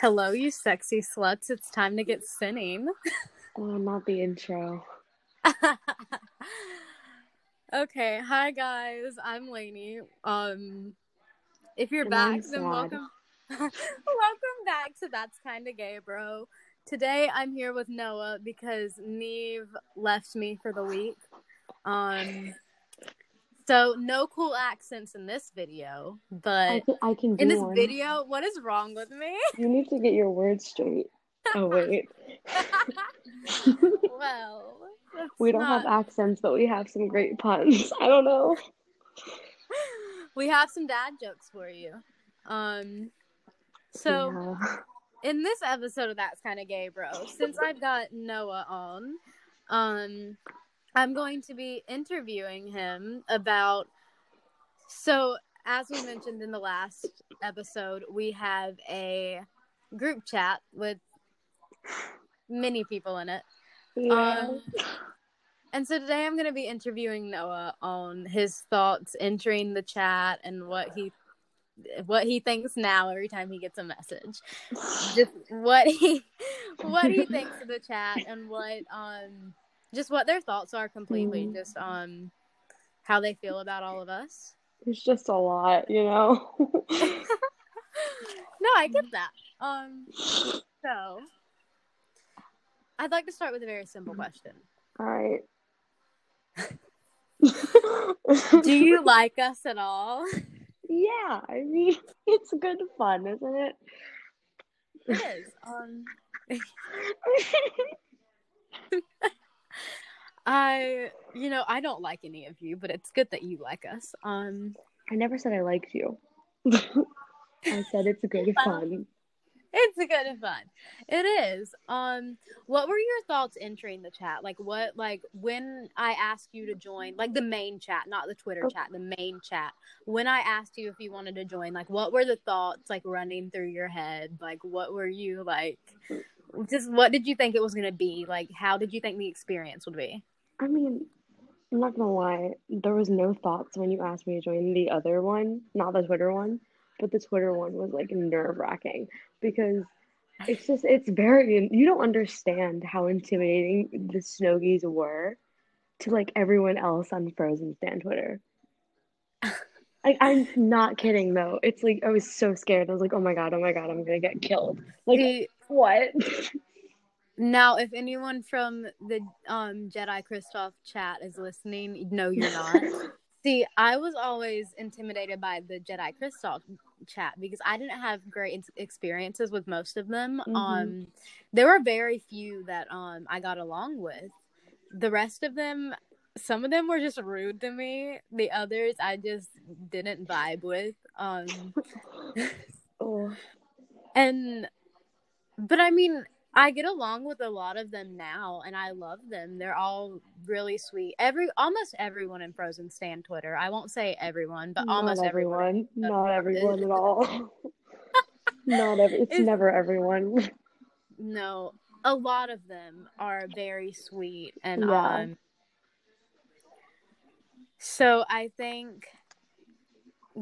Hello, you sexy sluts. It's time to get sinning. Oh, not the intro. okay, hi guys. I'm Laiynie. Um if you're And back, I'm then welcome welcome back to That's Kinda Gay, bro. Today I'm here with Noah because Naomh left me for the week. Um so no cool accents in this video, I but can, I can do in this one. video, what is wrong with me? You need to get your words straight. Oh wait, well, we don't not- have accents, but we have some great puns. I don't know. we have some dad jokes for you. Um, so Yeah. in this episode of That's Kind of Gay, bro, since I've got Noah on, um, I'm going to be interviewing him about. So, as we mentioned in the last episode, we have a group chat with many people in it. yeah. Um, and so today I'm going to be interviewing Noah on his thoughts entering the chat and what he what he thinks now every time he gets a message. Just what he what he thinks of the chat and what um just what their thoughts are completely Mm. just um how they feel about all of us. it's just a lot, you know. No, I get that. Um so I'd like to start with a very simple question. All right. Do you like us at all? Yeah, I mean, it's good fun, isn't it? It is. Um, I, you know, I don't like any of you, but it's good that you like us. Um, I never said I liked you. I said it's a good fun. it's a good fun. It is. Um, what were your thoughts entering the chat? Like, what, like, when I asked you to join, like the main chat, not the Twitter Okay. chat, the main chat. When I asked you if you wanted to join, like, what were the thoughts like running through your head? Like, what were you like? Just what did you think it was gonna be? Like, how did you think the experience would be? I mean, I'm not gonna lie, there was no thoughts when you asked me to join the other one, not the Twitter one, but the Twitter one was like nerve wracking because it's just it's very you don't understand how intimidating the Snowgies were to like everyone else on Frozen Stan Twitter. Like I'm not kidding though. It's like I was so scared. I was like, oh my god, oh my god, I'm gonna get killed. Like what? Now, if anyone from the um, Jedi Kristoff chat is listening, no, you're not. See, I was always intimidated by the Jedi Kristoff chat because I didn't have great ex- experiences with most of them. Mhm. Um, there were very few that um I got along with. The rest of them, some of them were just rude to me. The others, I just didn't vibe with. Um, Oh, and but I mean, I get along with a lot of them now, and I love them. They're all really sweet. Every almost everyone in Frozen Stan Twitter. I won't say everyone, but not almost everyone. everyone. Not everyone at all. Not every. It's It's- never everyone. No, a lot of them are very sweet, and Yeah. um. So I think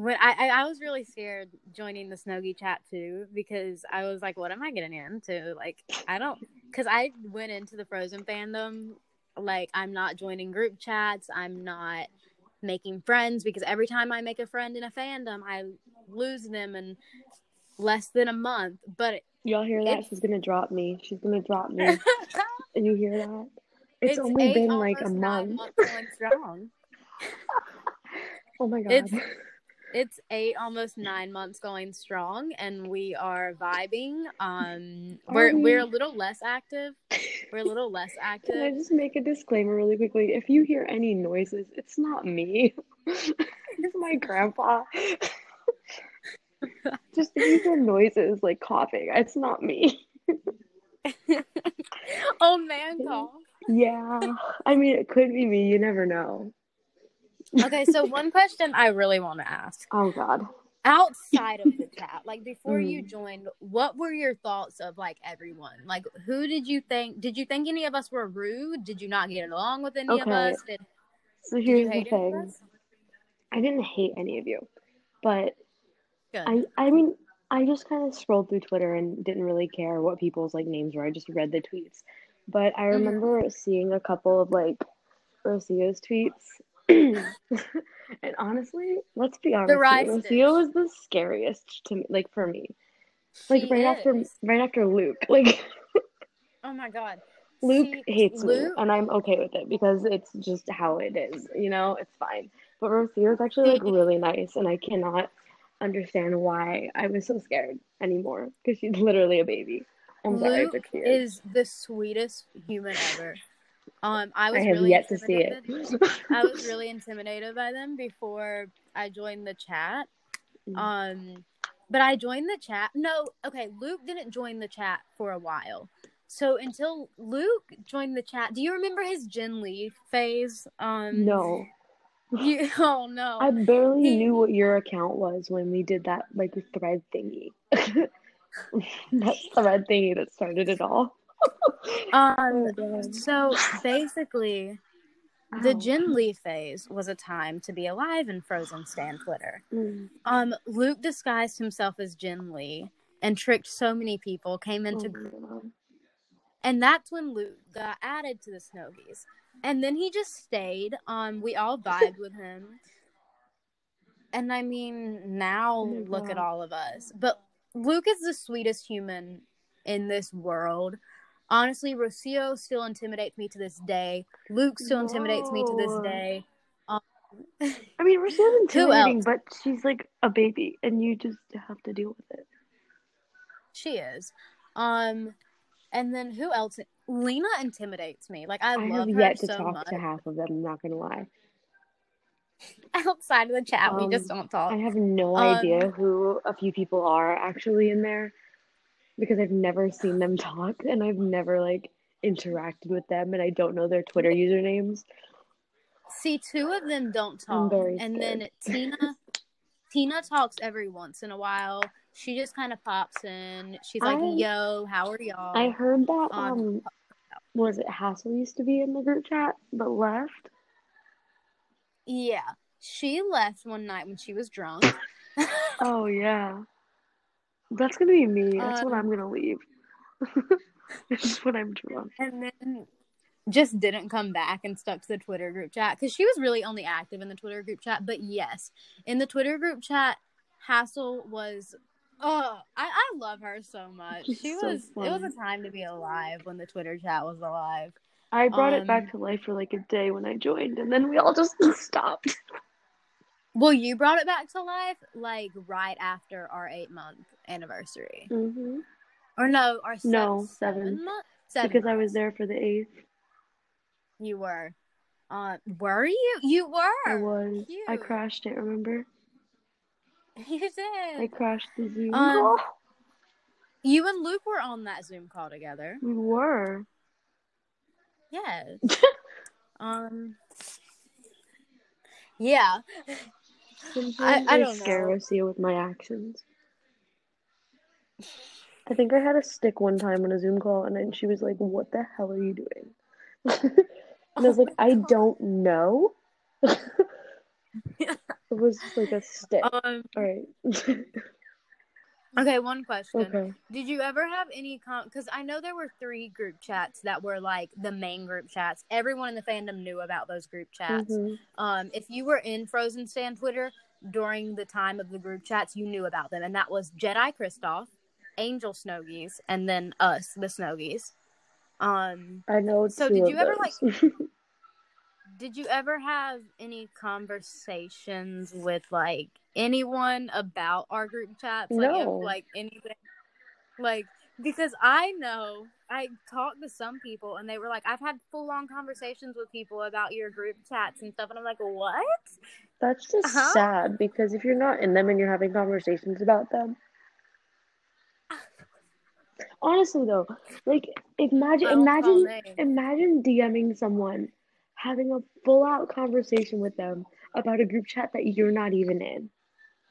when I, I I was really scared joining the Snowgie chat too because I was like, what am I getting into? Like, I don't because I went into the Frozen fandom like I'm not joining group chats. I'm not making friends because every time I make a friend in a fandom, I lose them in less than a month. But Y'all hear that? It's- She's gonna drop me. She's gonna drop me. you hear that? It's, only eight, been like a month. strong. Oh my god. It's- It's eight, almost nine months going strong, and we are vibing. Um, we're we? we're a little less active. We're a little less active. Can I just make a disclaimer really quickly? If you hear any noises, it's not me. it's my grandpa. just if you hear noises like coughing, it's not me. oh man call. Yeah. I mean, it could be me. You never know. Okay, so one question I really want to ask Oh god. outside of the chat, like before you Mm. joined, what were your thoughts of like everyone? Like, who did you think? Did you think any of us were rude? Did you not get along with any of us? Did, So here's you the thing. I didn't hate any of you, but Good. I I mean I just kind of scrolled through Twitter and didn't really care what people's like names were. I just read the tweets. But I Mhm. remember seeing a couple of like Rocio's tweets. and honestly, let's be honest, here, rice Rocio dish. is the scariest to me, like for me. Like She right after right after Luke. Like Oh my god. Luke hates me, and I'm okay with it because it's just how it is. You know, it's fine. But Rocio is actually like really nice, and I cannot understand why I was so scared anymore because she's literally a baby. I'm sorry, Luke is. is the sweetest human ever. Um, I I have really yet to see it. I was really intimidated by them before I joined the chat. Mm. Um, but I joined the chat. No, okay, Luke didn't join the chat for a while. So until Luke joined the chat, do you remember his Jin Lee phase? Um, no, You, oh no. I barely He- knew what your account was when we did that like thread thingy. that thread thingy that started it all. um, Oh, so basically, the. Jin Lee phase was a time to be alive in Frozen Stan Twitter. Mm. Um, Luke disguised himself as Jin Lee and tricked so many people, came into Oh, and that's when Luke got added to the Snowgies. And then he just stayed. Um, we all vibed with him. And I mean, now Oh look at all of us. But Luke is the sweetest human in this world. Honestly, Rocio still intimidates me to this day. Luke still intimidates me to this day. I mean, Rocio's intimidating, but she's like a baby, and you just have to deal with it. She is. Um, and then who else? Lena intimidates me. Like I, I love have yet to so talk much. to half of them. I'm not gonna lie. Outside of the chat, we Um, just don't talk. I have no Um, idea who a few people are actually in there because I've never seen them talk and I've never like interacted with them and I don't know their Twitter usernames. See, two of them don't talk, and then. Tina, Tina talks every once in a while. She just kind of pops in. She's like, I- "Yo, how are y'all?" I heard that Um, um was it Hassel used to be in the group chat but left. yeah, she left one night when she was drunk. Oh yeah. That's gonna be me. That's when Um, I'm gonna leave. It's when I'm drunk. and then just didn't come back and stuck to the Twitter group chat because she was really only active in the Twitter group chat. But yes, in the Twitter group chat, Hassel was. Oh, I, I love her so much. She's She so was. It was a time to be alive when the Twitter chat was alive. I brought it Um, back to life for like a day when I joined and then we all just stopped. Well, you brought it back to life like right after our eight month anniversary, hmm or no, our se- No, seven, seven. month. Seven Because I was there for the eighth. You were. Uh, were you? You were. I was. I crashed it, remember? You did. I crashed the Zoom Um, call. You and Luke were on that Zoom call together. We were. Yes. um. Yeah. Sometimes I I, don't scare know. Rocio with my actions. I think I had a stick one time on a Zoom call and then she was like, What the hell are you doing? and I was Oh like, I God. don't know. it was like a stick. Um. Alright. Okay. One question. okay. Did you ever have any com? Because I know there were three group chats that were like the main group chats. Everyone in the fandom knew about those group chats. Mhm. Um, if you were in Frozen Stan Twitter during the time of the group chats, you knew about them, and that was Jedi Kristoff, Angel Snowgies, and then us, the Snowgies. Um, I know So did you ever, those. did you ever have any conversations with like anyone about our group chats? Like, if, No. like anything, like because I know I talked to some people and they were like, I've had full on conversations with people about your group chats and stuff, and I'm like, what? That's just Huh? sad because if you're not in them and you're having conversations about them. Honestly though, like imagine I won't call imagine imagine DMing someone having a full out conversation with them about a group chat that you're not even in.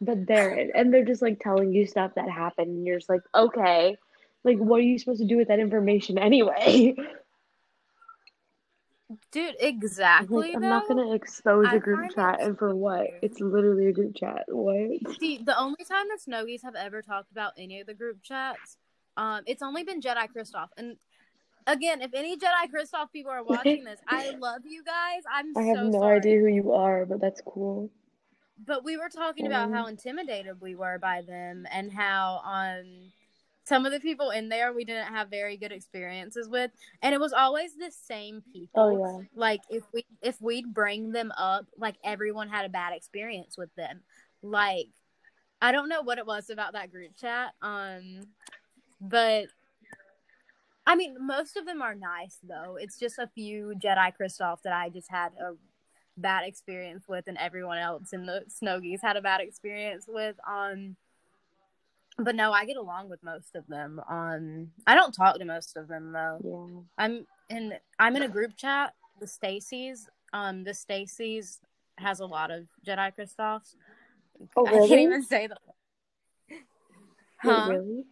But they're in and they're just like telling you stuff that happened and you're just like, okay. Like what are you supposed to do with that information anyway? Dude, Like, exactly. I'm though. not gonna expose I a group chat, and for what? It's literally a group chat. What? See, the only time that Snowgies have ever talked about any of the group chats, um, it's only been Jedi Kristoff. And again, if any Jedi Kristoff people are watching this, I love you guys. I'm so I have so no sorry. idea who you are, but that's cool. But we were talking about how Um, intimidated we were by them and how um some of the people in there we didn't have very good experiences with. And it was always the same people. Oh yeah. like if we if we'd bring them up like everyone had a bad experience with them like i don't know what it was about that group chat um but i mean most of them are nice though it's just a few jedi Kristoff that i just had a bad experience with and everyone else in the snowgies had a bad experience with um but no i get along with most of them um i don't talk to most of them though Yeah. I'm in I'm in a group chat, the Stacy's. Um the Stacy's has a lot of Jedi Kristoffs. Oh really? I can't even say that. Wait, really?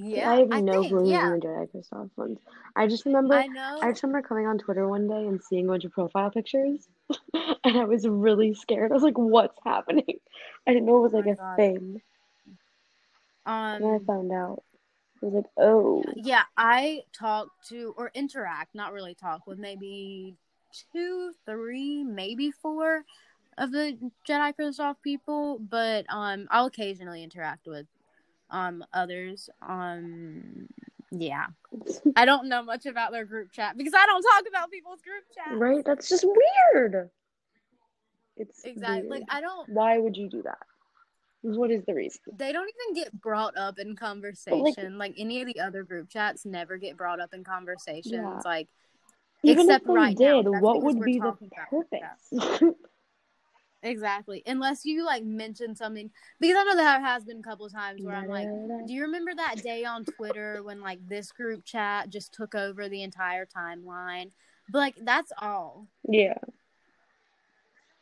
Yeah. I have I no think, clue yeah. the Jedi Kristoff ones. I just remember I know. I just remember coming on Twitter one day and seeing a bunch of profile pictures, and I was really scared. I was like, "What's happening?" I didn't know it was Oh like a God. thing. And I um found out. I was like, "Oh, yeah, I talk to or interact, not really talk with maybe two, three, maybe four of the Jedi Kristoff people, but um I'll occasionally interact with um others. Um yeah. I don't know much about their group chat because I don't talk about people's group chat. right? That's just weird." It's Exactly. Like. I don't Why would you do that? What is the reason? they don't even get brought up in conversation. like, any of the other group chats never get brought up in conversations. Yeah. Like Even Except if they right did, that's what would be the talking about group purpose? exactly. Unless you like mention something because I know there has been a couple of times where I'm like, do you remember that day on Twitter when like this group chat just took over the entire timeline? But like that's all. yeah,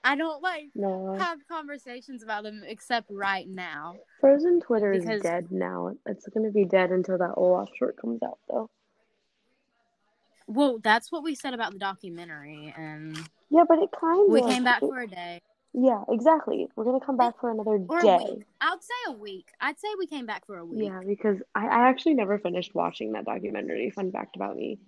I don't like no. have conversations about them except right now. Frozen Twitter is dead now. It's gonna be dead until that Olaf short comes out, though. Well, that's what we said about the documentary, and Yeah, but it kind of. we came back for a day Yeah, exactly. We're gonna come back for another or day. I'd say a week. I'd say we came back for a week. Yeah, because I, I actually never finished watching that documentary. Fun fact about me.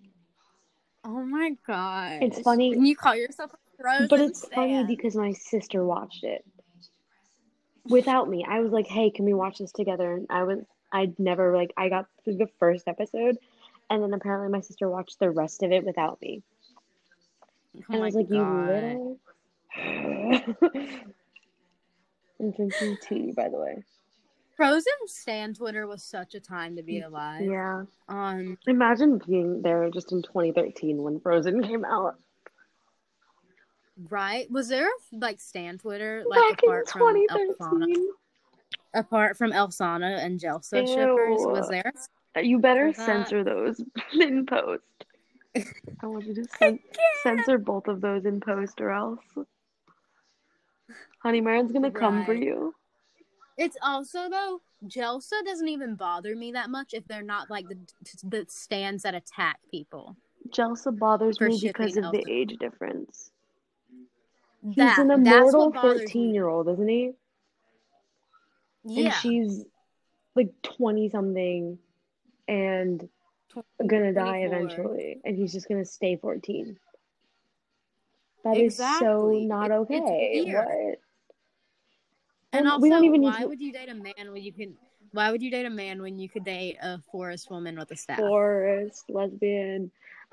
Oh my god! It's funny- And you call yourself a Frozen But it's funny because my sister watched it without me. I was like, "Hey, can we watch this together?" And I was, I'd never like, I got through the first episode, and then apparently my sister watched the rest of it without me. Oh And I was like, God. "You little." I'm drinking tea, by the way. Frozen Stan Twitter was such a time to be alive. Yeah. Um, Imagine being there just in 2013 when Frozen came out. right? Was there like Stan Twitter like Back in apart from Elsana? 2013. Apart from Elsana and Jelsa shippers, was there? You better censor those in post. I want you to cen- censor both of those in post or else. Honeymaren's gonna come for you. It's also though Jelsa doesn't even bother me that much if they're not like the the stands that attack people. Jelsa bothers me because of the age difference. He's That an immortal fourteen year old, isn't he? And Yeah, she's like 20 something and gonna die eventually. And he's just gonna stay 14. That is so Exactly. not It- okay. What? and And also, we don't even need why to- would you date a man when you could? Why would you date a man when you could date a forest woman with a staff? Forest, lesbian.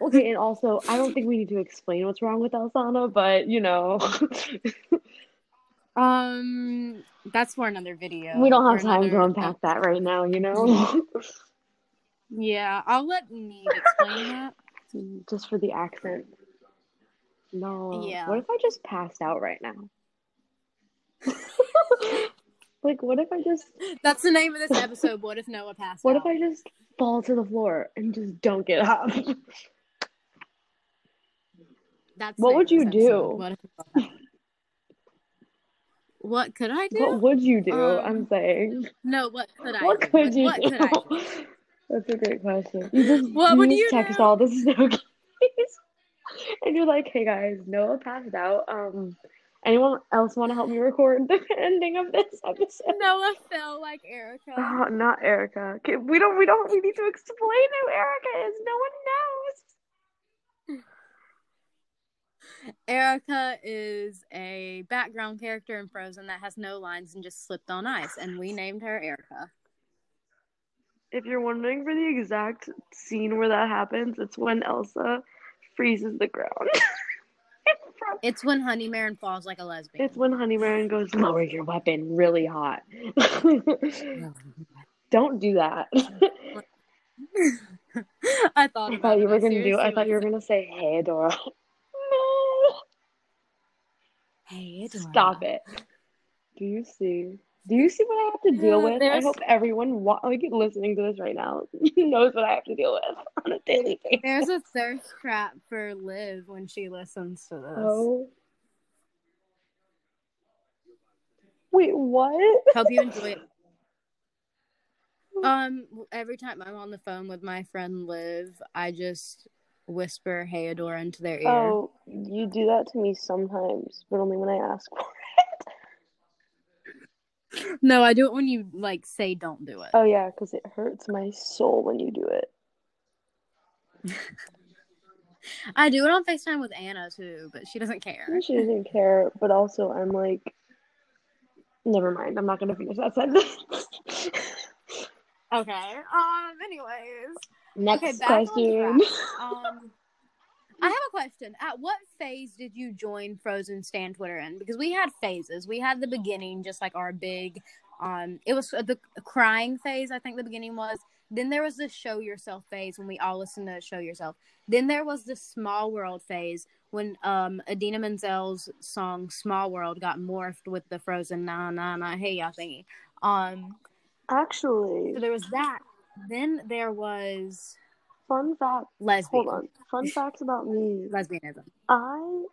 okay, and also, I don't think we need to explain what's wrong with Elsana, but you know, Um, that's for another video. we don't have time to unpack that right now, you know? Yeah, I'll let Naomh explain that. just for the accent. No. Yeah. What if I just passed out right now? like, what if I just, That's the name of this episode. What if Noah passed out? what out? if I just fall to the floor and just don't get up? That's What would you do? What, if Noah passed out? what could I do? what would you do? Um, I'm saying. no, what could I What do? could Like, you what do? could I do? That's a great question. You just What you would just you text do? all the Snooki. And you're like, "Hey guys, Noah passed out. Um, anyone else want to help me record the ending of this episode?" Noah fell like Erica. Oh, not Erica. Okay, We don't. We don't. We need to explain who Erica is. No one knows. Erica is a background character in Frozen that has no lines and just slipped on ice, and we named her Erica. If you're wondering for the exact scene where that happens, it's when Elsa freezes the ground. It's when Honeymaren falls like a lesbian. it's when Honeymaren goes, lower your weapon really hot. Don't do that. I thought I thought you were gonna do. I thought you were gonna say, "Hey, Adora." No, Hey, Adora. stop it. Do you see? Do you see what I have to deal Yeah, with? I hope everyone wa- like listening to this right now knows what I have to deal with on a daily basis. There's a thirst trap for Liv when she listens to this. Oh. Wait, what? Hope you enjoy it. Um, every time I'm on the phone with my friend Liv, I just whisper "Hey Adora" into their ear. Oh, you do that to me sometimes, but only when I ask for it. No, I do it when you like say don't do it. Oh yeah, because it hurts my soul when you do it. I do it on Facetime with Anna too, but she doesn't care. She doesn't care, but also I'm like, never mind. I'm not gonna finish that sentence. Okay. Um. Anyways, Next okay. Question. Um. I have a question. At what phase did you join Frozen Stan Twitter in? Because we had phases. We had the beginning, just like our big, um, it was the crying phase. I think the beginning was. Then there was the show yourself phase when we all listened to show yourself. Then there was the small world phase when um Idina Menzel's song "Small World" got morphed with the Frozen "Na Na Na Hey Ya" thingy. Um, Actually, so there was that. Then there was fun fact. lesbian. Hold on. Fun facts about me. Lesbianism. I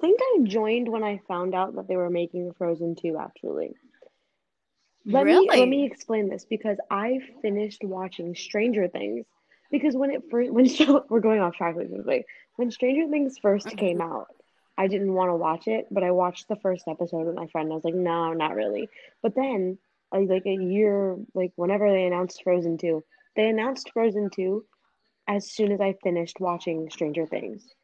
think I joined when I found out that they were making Frozen 2, actually. Let me let me explain this because I finished watching Stranger Things because when it first when we're going off track with this when Stranger Things 1st Mhm. came out, I didn't want to watch it, but I watched the first episode with my friend. I was like, no, not really. But then, like, like a year, like whenever they announced Frozen 2, they announced Frozen 2 as soon as I finished watching Stranger Things.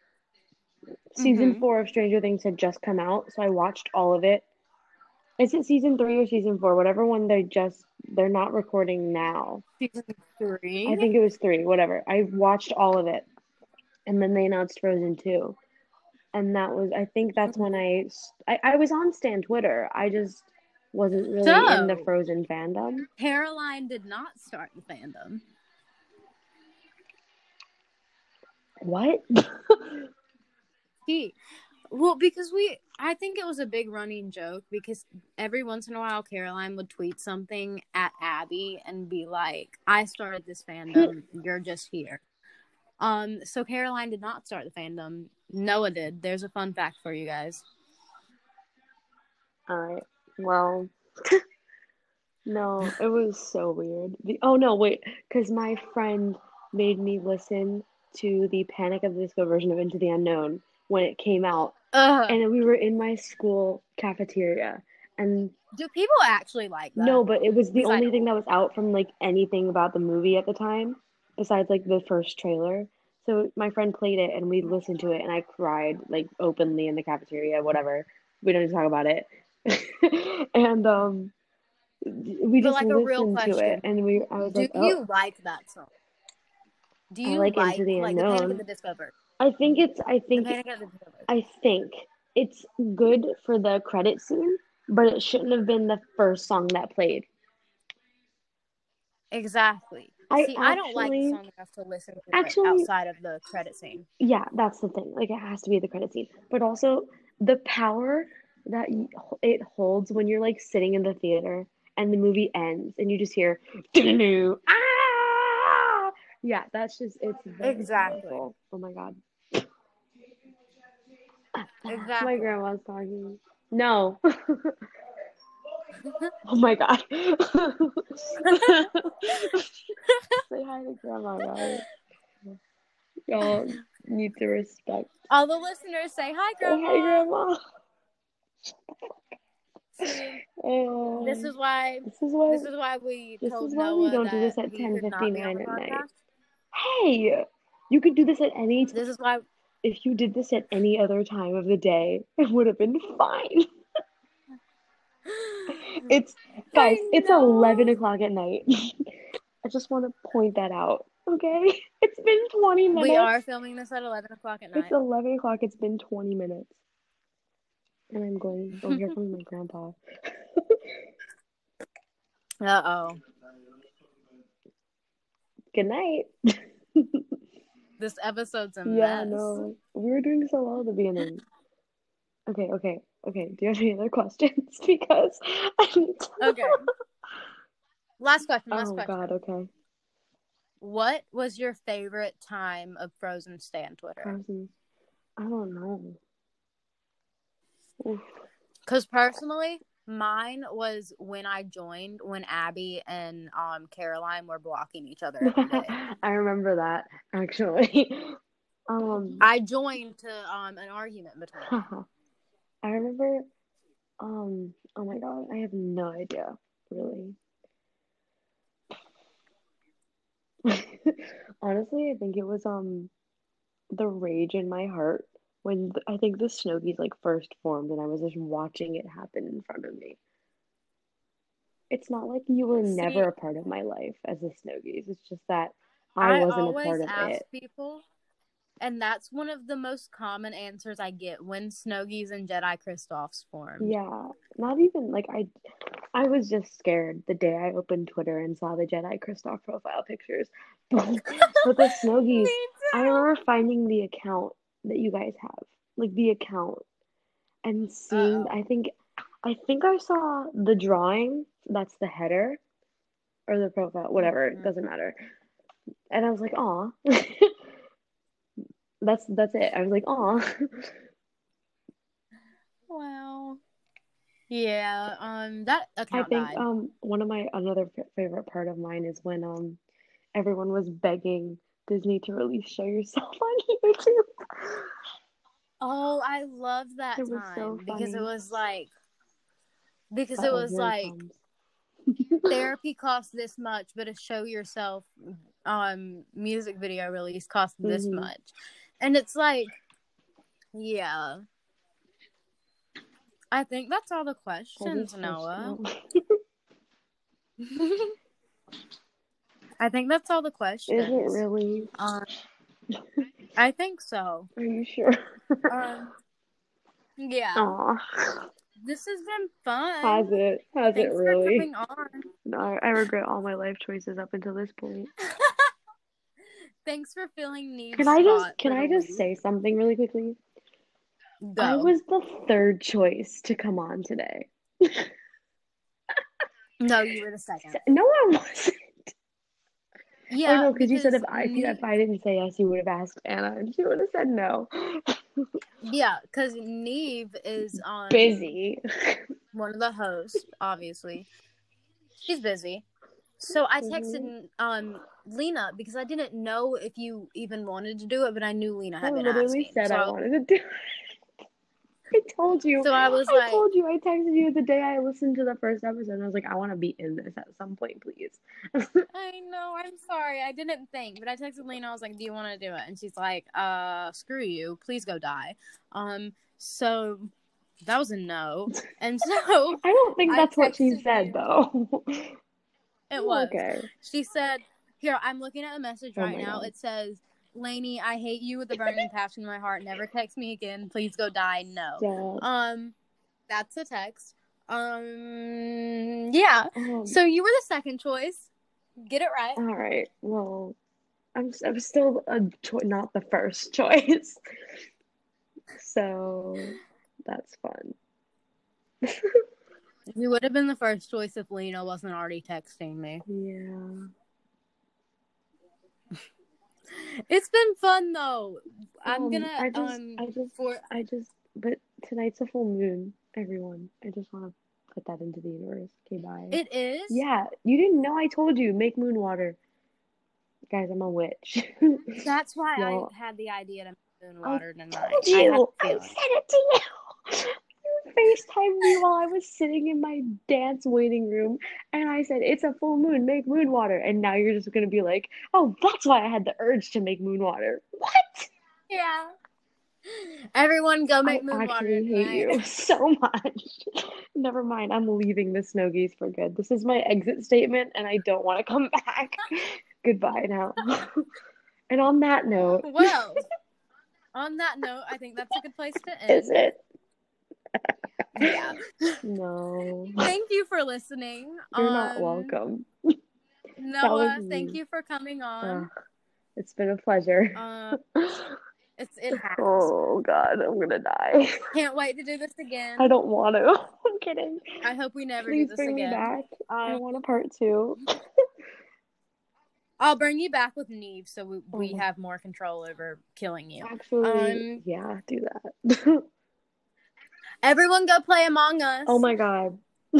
Season Mhm. four of Stranger Things had just come out, so I watched all of it. Is it season three or season four? Whatever one they just they're not recording now. Season three. I think it was three, whatever. I watched all of it. And then they announced Frozen 2. And that was, I think that's when I, I, I was on Stan Twitter. I just wasn't really in the Frozen fandom. Caroline did not start the fandom. What? He, well, because we, I think it was a big running joke because every once in a while Caroline would tweet something at Abby and be like, "I started this fandom. You're just here." Um, so Caroline did not start the fandom. Noah did. There's a fun fact for you guys. All right. Well, no, it was so weird. The, oh no, wait, because my friend made me listen to the Panic! at the Disco version of Into the Unknown when it came out, Ugh. and we were in my school cafeteria, and Do people actually like that? no, but it was the only thing that was out from like anything about the movie at the time, besides like the first trailer. So my friend played it, and we listened to it, and I cried like openly in the cafeteria. Whatever, we don't need to talk about it. and um, we But, just like, a real listened to question. it, and we I was Do like, oh, you like that song? Do I you like like, Into the like the Panic Unknown. of the? I think it's I The think Panic of the. I think it's good for the credit scene, but it shouldn't have been the first song that played. Exactly. I See, I don't like the song enough to listen to actually- it outside of the credit scene. Yeah, that's the thing. Like it has to be the credit scene, but also the power that it holds when you're like sitting in the theater and the movie ends and you just hear ah yeah that's just it's very Exactly. powerful. oh my god Exactly. my grandma's talking no oh my god say hi to grandma guys y'all need to respect. All the listeners say hi, grandma. hi, Grandma. This is why. this is why. This is why we This told is why we don't do this at he could not be on 10:59 at night. Hey, you could do this at any. time. This is why. If you did this at any other time of the day, it would have been fine. It's guys, it's eleven o'clock at night. I just want to point that out. Okay, it's been twenty minutes. we are filming this at eleven o'clock at night. It's eleven o'clock. It's been twenty minutes, and I'm going. Oh, here comes my grandpa. Uh oh. Good night. This episode's a Yeah, mess. no, we were doing so well at the beginning. Okay, okay, okay. Do you have any other questions? Because I need to. Okay. Last question. Last Oh question. God. Okay. What was your favorite time of Frozen Stay on Twitter? Frozen. I don't know. Because personally, mine was when I joined when Abby and um Caroline were blocking each other. I remember that actually. um, I joined to um an argument between. I remember. Um. Oh my God. I have no idea. Really. Honestly, I think it was um, the rage in my heart when I think the Snowgies like first formed, and I was just watching it happen in front of me. It's not like you were See- never a part of my life as the Snowgies. It's just that I, I, wasn't a part of it. people, and that's one of the most common answers I get when Snowgies and Jedi Kristoffs formed. Yeah, not even like I I was just scared the day I opened Twitter and saw the Jedi Kristoff profile pictures. But, but the Snowgies, Me I remember finding the account that you guys have, like the account, and seeing. Uh-oh. I think I think I saw the drawing. That's the header, or the profile, whatever. It Mhm. doesn't matter. And I was like, "Aw." That's that's it. I was like, "Aw." Wow. Yeah. Um. That I think died. um one of my another f- favorite part of mine is when um everyone was begging Disney to release Show Yourself on YouTube. Oh, I love that It time so because it was like because it was it like therapy costs this much, but a show yourself um music video release costs this Mhm. much. And it's like yeah. I think that's all the questions, Noah. I think that's all the questions. Is it really? Um, I think so. Are you sure? Um, yeah. Aw. This has been fun. Has it? Has Thanks it really? No, I I regret all my life choices up until this point. Thanks for filling needs. Can I just can I just say something really quickly? Go. I was the third choice to come on today. No, you were the second. No, I wasn't. Yeah, no, because you said if I Ne- if I didn't say yes, you would have asked Anna, and she would have said no. yeah, because Naomh is on Busy. one of the hosts, obviously. She's busy. So I texted Mm-hmm. um Lena because I didn't know if you even wanted to do it, but I knew Lena I had been literally asking. said so, I wanted to do. it. I told you. so I was I like, told you. I texted you the day I listened to the first episode. I was like, I want to be in this at some point, please. I know, I'm sorry, I didn't think, but I texted Lena. I was like, "Do you want to do it?" And she's like, "Uh, screw you, please go die." Um, so that was a no, and so I don't think that's what she said, you. though. it was. okay. She said, "Here, I'm looking at a message Oh right my now. God. It says." Laiynie, I hate you with a burning passion in my heart. Never text me again. Please go die. No. Yeah. Um, that's a text. Um, yeah. Um, So you were the second choice. Get it right. all right. Well, I'm I'm still a cho- not the first choice. So that's fun. You would have been the first choice if Lena wasn't already texting me. Yeah. It's been fun though. I'm Um, gonna I just, um I just, for I just, but tonight's a full moon, everyone. I just want to put that into the universe. Okay, bye. it is. Yeah, you didn't know I told you. Make moon water. guys, I'm a witch. That's why I had the idea to make moon I water tonight. told I you. I, feeling. said it to you. You FaceTimed me while I was sitting in my dance waiting room, and I said, "It's a full moon. Make moon water." And now you're just gonna be like, "Oh, that's why I had the urge to make moon water." What? Yeah. Everyone go make I moon water actually hate you so much. Never mind. I'm leaving the Snowgies for good. This is my exit statement, and I don't want to come back. Goodbye now. and on that note, Well, on that note, I think that's a good place to end. is it? Yeah. No. Thank you for listening. You're not Um, welcome. Noah, thank you for coming on. Ugh, it's been a pleasure. Uh, it's it has. oh God, I'm gonna die. Can't wait to do this again. I don't want to. I'm kidding. I hope we never Please do this bring me again. back. I Um, want a part two. I'll bring you back with Naomh so we, we Oh. have more control over killing you. Actually, um, yeah, do that. Everyone go play Among Us. oh my God.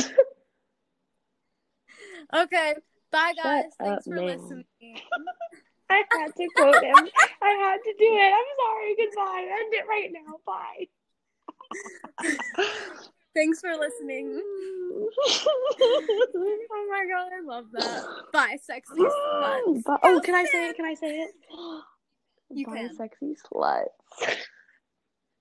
Okay. Bye Shut guys. up, Thanks for listening. I had to quote him. I had to do it. I'm sorry. Goodbye. End it right now. Bye. Thanks for listening. Oh my god, I love that. Bye, sexy sluts. Oh, can I say it? Can I say it? You Bye, can. sexy sluts.